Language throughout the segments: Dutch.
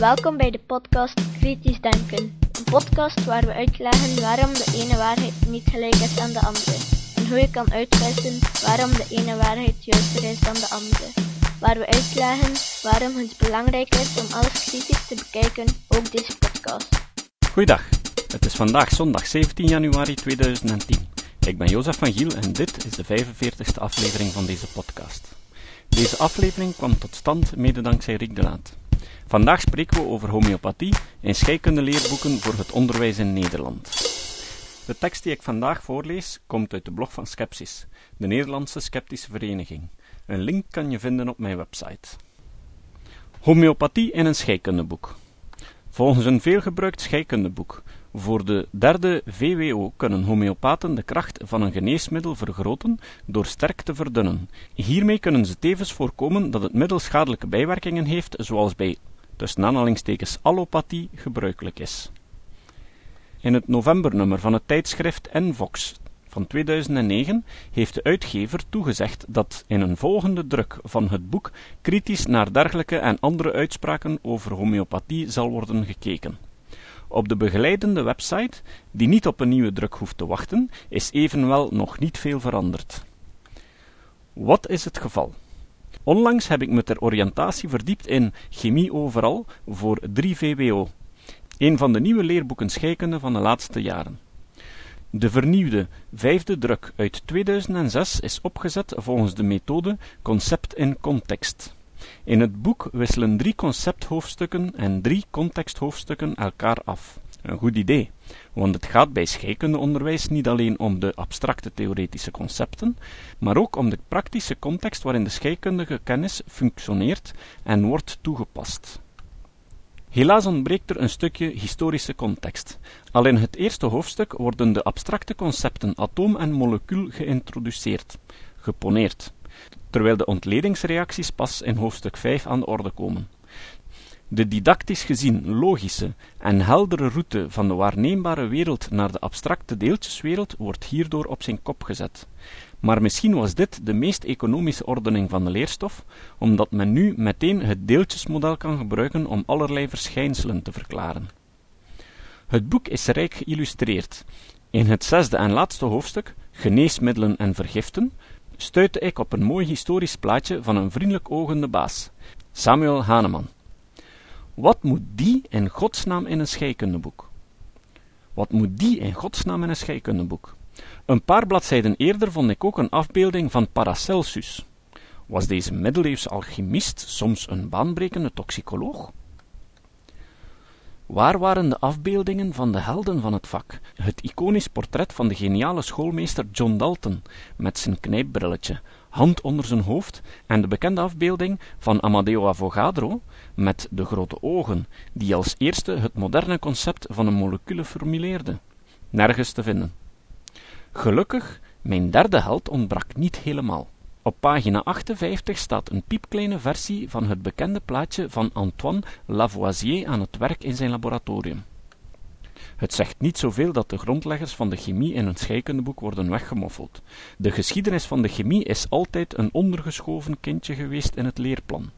Welkom bij de podcast Kritisch Denken. Een podcast waar we uitleggen waarom de ene waarheid niet gelijk is aan de andere. En hoe je kan uitwissen waarom de ene waarheid juister is dan de andere. Waar we uitleggen waarom het belangrijk is om alles kritisch te bekijken, ook deze podcast. Goeiedag, het is vandaag zondag 17 januari 2010. Ik ben Jozef van Giel en dit is de 45ste aflevering van deze podcast. Deze aflevering kwam tot stand mede dankzij Riek de Laat. Vandaag spreken we over homeopathie in leerboeken voor het onderwijs in Nederland. De tekst die ik vandaag voorlees komt uit de blog van Skepsis, de Nederlandse Sceptische Vereniging. Een link kan je vinden op mijn website. Homeopathie in een scheikundeboek. Volgens een veelgebruikt scheikundeboek voor de derde VWO kunnen homeopaten de kracht van een geneesmiddel vergroten door sterk te verdunnen. Hiermee kunnen ze tevens voorkomen dat het middel schadelijke bijwerkingen heeft, zoals bij tussen aanhalingstekens allopathie gebruikelijk is. In het novembernummer van het tijdschrift Envox van 2009 heeft de uitgever toegezegd dat in een volgende druk van het boek kritisch naar dergelijke en andere uitspraken over homeopathie zal worden gekeken. Op de begeleidende website, die niet op een nieuwe druk hoeft te wachten, is evenwel nog niet veel veranderd. Wat is het geval? Onlangs heb ik me ter oriëntatie verdiept in Chemie Overal voor 3 VWO, een van de nieuwe leerboeken scheikunde van de laatste jaren. De vernieuwde vijfde druk uit 2006 is opgezet volgens de methode concept in context. In het boek wisselen drie concepthoofdstukken en drie contexthoofdstukken elkaar af. Een goed idee, want het gaat bij scheikundeonderwijs niet alleen om de abstracte theoretische concepten, maar ook om de praktische context waarin de scheikundige kennis functioneert en wordt toegepast. Helaas ontbreekt er een stukje historische context. Al in het eerste hoofdstuk worden de abstracte concepten atoom en molecuul geïntroduceerd, geponeerd, terwijl de ontledingsreacties pas in hoofdstuk 5 aan de orde komen. De didactisch gezien logische en heldere route van de waarneembare wereld naar de abstracte deeltjeswereld wordt hierdoor op zijn kop gezet. Maar misschien was dit de meest economische ordening van de leerstof, omdat men nu meteen het deeltjesmodel kan gebruiken om allerlei verschijnselen te verklaren. Het boek is rijk geïllustreerd. In het zesde en laatste hoofdstuk, Geneesmiddelen en Vergiften, stuitte ik op een mooi historisch plaatje van een vriendelijk ogende baas, Samuel Hahnemann. Wat moet die in godsnaam in een scheikundeboek? Wat moet die in godsnaam in een scheikundeboek? Een paar bladzijden eerder vond ik ook een afbeelding van Paracelsus. Was deze middeleeuwse alchemist soms een baanbrekende toxicoloog? Waar waren de afbeeldingen van de helden van het vak? Het iconisch portret van de geniale schoolmeester John Dalton, met zijn knijpbrilletje, hand onder zijn hoofd, en de bekende afbeelding van Amadeo Avogadro, met de grote ogen, die als eerste het moderne concept van een molecule formuleerde. Nergens te vinden. Gelukkig, mijn derde held ontbrak niet helemaal. Op pagina 58 staat een piepkleine versie van het bekende plaatje van Antoine Lavoisier aan het werk in zijn laboratorium. Het zegt niet zoveel dat de grondleggers van de chemie in een scheikundeboek worden weggemoffeld. De geschiedenis van de chemie is altijd een ondergeschoven kindje geweest in het leerplan.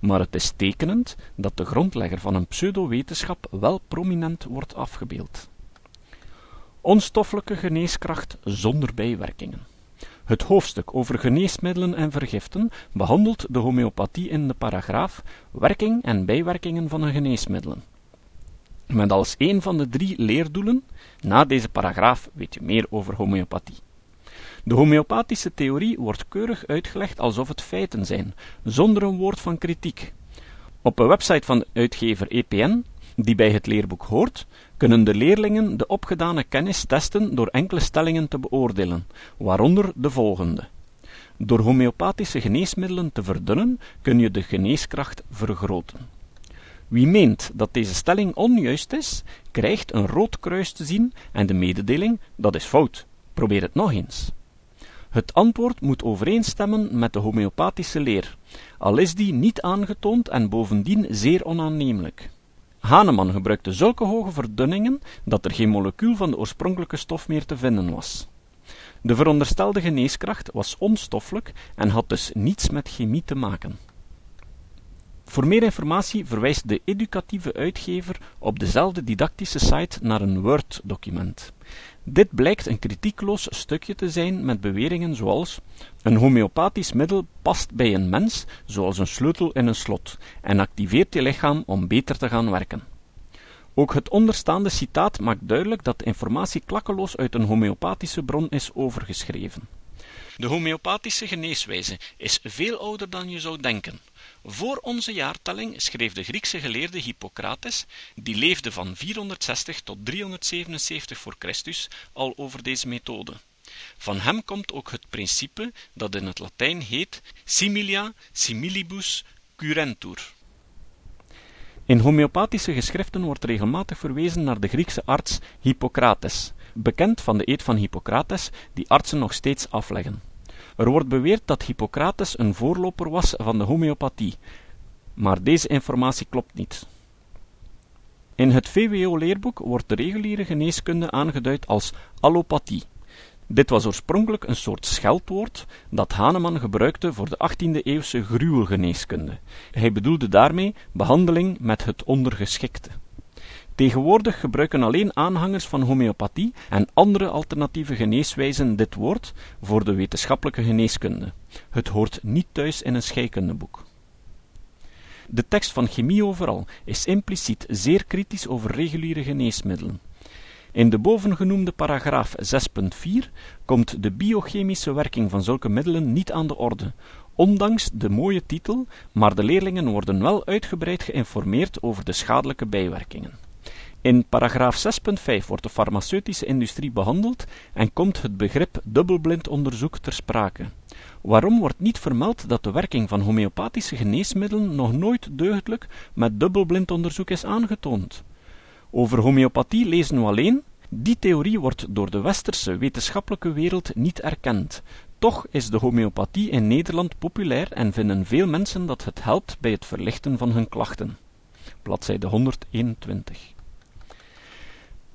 Maar het is tekenend dat de grondlegger van een pseudowetenschap wel prominent wordt afgebeeld. Onstoffelijke geneeskracht zonder bijwerkingen. Het hoofdstuk over geneesmiddelen en vergiften behandelt de homeopathie in de paragraaf Werking en bijwerkingen van een geneesmiddelen. Met als een van de drie leerdoelen, na deze paragraaf weet je meer over homeopathie. De homeopathische theorie wordt keurig uitgelegd alsof het feiten zijn, zonder een woord van kritiek. Op een website van de uitgever EPN, die bij het leerboek hoort, kunnen de leerlingen de opgedane kennis testen door enkele stellingen te beoordelen, waaronder de volgende. Door homeopathische geneesmiddelen te verdunnen kun je de geneeskracht vergroten. Wie meent dat deze stelling onjuist is, krijgt een rood kruis te zien en de mededeling dat is fout. Probeer het nog eens. Het antwoord moet overeenstemmen met de homeopathische leer, al is die niet aangetoond en bovendien zeer onaannemelijk. Hahnemann gebruikte zulke hoge verdunningen dat er geen molecuul van de oorspronkelijke stof meer te vinden was. De veronderstelde geneeskracht was onstoffelijk en had dus niets met chemie te maken. Voor meer informatie verwijst de educatieve uitgever op dezelfde didactische site naar een Word-document. Dit blijkt een kritiekloos stukje te zijn met beweringen zoals een homeopathisch middel past bij een mens zoals een sleutel in een slot en activeert je lichaam om beter te gaan werken. Ook het onderstaande citaat maakt duidelijk dat de informatie klakkeloos uit een homeopathische bron is overgeschreven. De homeopathische geneeswijze is veel ouder dan je zou denken. Voor onze jaartelling schreef de Griekse geleerde Hippocrates, die leefde van 460 tot 377 voor Christus, al over deze methode. Van hem komt ook het principe dat in het Latijn heet similia similibus curentur. In homeopathische geschriften wordt regelmatig verwezen naar de Griekse arts Hippocrates, bekend van de eed van Hippocrates, die artsen nog steeds afleggen. Er wordt beweerd dat Hippocrates een voorloper was van de homeopathie, maar deze informatie klopt niet. In het VWO-leerboek wordt de reguliere geneeskunde aangeduid als allopathie. Dit was oorspronkelijk een soort scheldwoord dat Hahnemann gebruikte voor de 18e-eeuwse gruwelgeneeskunde. Hij bedoelde daarmee behandeling met het ondergeschikte. Tegenwoordig gebruiken alleen aanhangers van homeopathie en andere alternatieve geneeswijzen dit woord voor de wetenschappelijke geneeskunde. Het hoort niet thuis in een scheikundeboek. De tekst van Chemie overal is impliciet zeer kritisch over reguliere geneesmiddelen. In de bovengenoemde paragraaf 6.4 komt de biochemische werking van zulke middelen niet aan de orde, ondanks de mooie titel, maar de leerlingen worden wel uitgebreid geïnformeerd over de schadelijke bijwerkingen. In paragraaf 6.5 wordt de farmaceutische industrie behandeld en komt het begrip dubbelblind onderzoek ter sprake. Waarom wordt niet vermeld dat de werking van homeopathische geneesmiddelen nog nooit deugdelijk met dubbelblind onderzoek is aangetoond? Over homeopathie lezen we alleen die theorie wordt door de westerse wetenschappelijke wereld niet erkend. Toch is de homeopathie in Nederland populair en vinden veel mensen dat het helpt bij het verlichten van hun klachten. Bladzijde 121.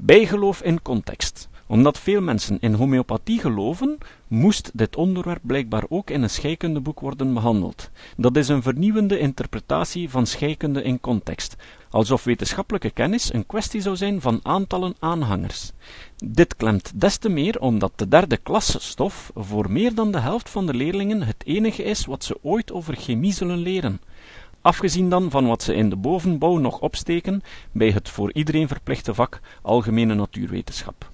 Bijgeloof in context. Omdat veel mensen in homeopathie geloven, moest dit onderwerp blijkbaar ook in een scheikundeboek worden behandeld. Dat is een vernieuwende interpretatie van scheikunde in context, alsof wetenschappelijke kennis een kwestie zou zijn van aantallen aanhangers. Dit klemt des te meer omdat de derde klasse stof voor meer dan de helft van de leerlingen het enige is wat ze ooit over chemie zullen leren. Afgezien dan van wat ze in de bovenbouw nog opsteken bij het voor iedereen verplichte vak Algemene Natuurwetenschap.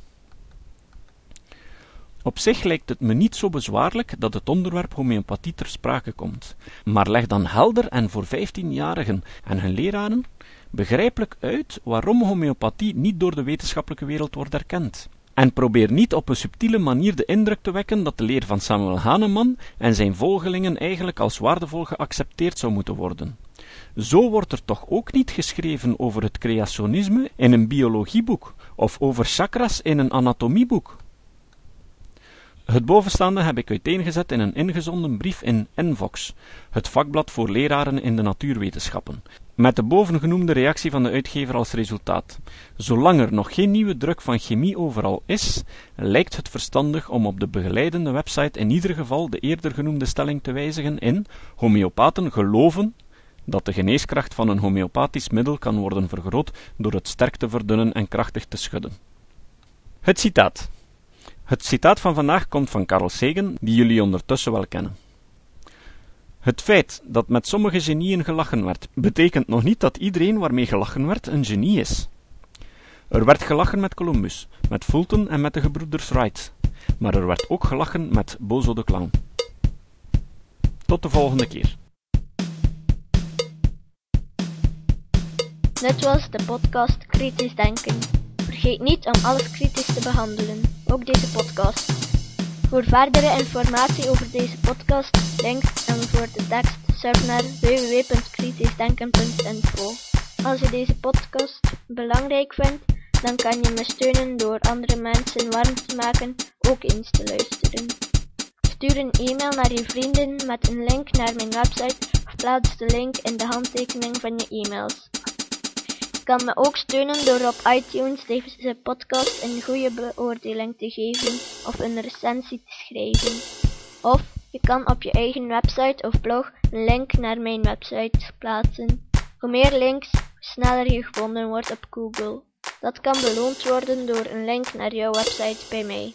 Op zich lijkt het me niet zo bezwaarlijk dat het onderwerp homeopathie ter sprake komt, maar leg dan helder en voor vijftienjarigen en hun leraren begrijpelijk uit waarom homeopathie niet door de wetenschappelijke wereld wordt erkend. En probeer niet op een subtiele manier de indruk te wekken dat de leer van Samuel Hahnemann en zijn volgelingen eigenlijk als waardevol geaccepteerd zou moeten worden. Zo wordt er toch ook niet geschreven over het creationisme in een biologieboek of over chakras in een anatomieboek. Het bovenstaande heb ik uiteengezet in een ingezonden brief in Envox, het vakblad voor leraren in de natuurwetenschappen, met de bovengenoemde reactie van de uitgever als resultaat. Zolang er nog geen nieuwe druk van chemie overal is, lijkt het verstandig om op de begeleidende website in ieder geval de eerder genoemde stelling te wijzigen in homeopaten geloven dat de geneeskracht van een homeopathisch middel kan worden vergroot door het sterk te verdunnen en krachtig te schudden. Het citaat. Het citaat van vandaag komt van Carl Sagan, die jullie ondertussen wel kennen. Het feit dat met sommige genieën gelachen werd, betekent nog niet dat iedereen waarmee gelachen werd een genie is. Er werd gelachen met Columbus, met Fulton en met de gebroeders Wright, maar er werd ook gelachen met Bozo de Clown. Tot de volgende keer. Dit was de podcast Kritisch Denken. Vergeet niet om alles kritisch te behandelen, ook deze podcast. Voor verdere informatie over deze podcast, links en voor de tekst, surf naar www.kritischdenken.info. Als je deze podcast belangrijk vindt, dan kan je me steunen door andere mensen warm te maken ook eens te luisteren. Stuur een e-mail naar je vrienden met een link naar mijn website of plaats de link in de handtekening van je e-mails kan me ook steunen door op iTunes deze podcast een goede beoordeling te geven of een recensie te schrijven. Of Je kan op je eigen website of blog een link naar mijn website plaatsen. Hoe meer links, hoe sneller je gevonden wordt op Google. Dat kan beloond worden door een link naar jouw website bij mij.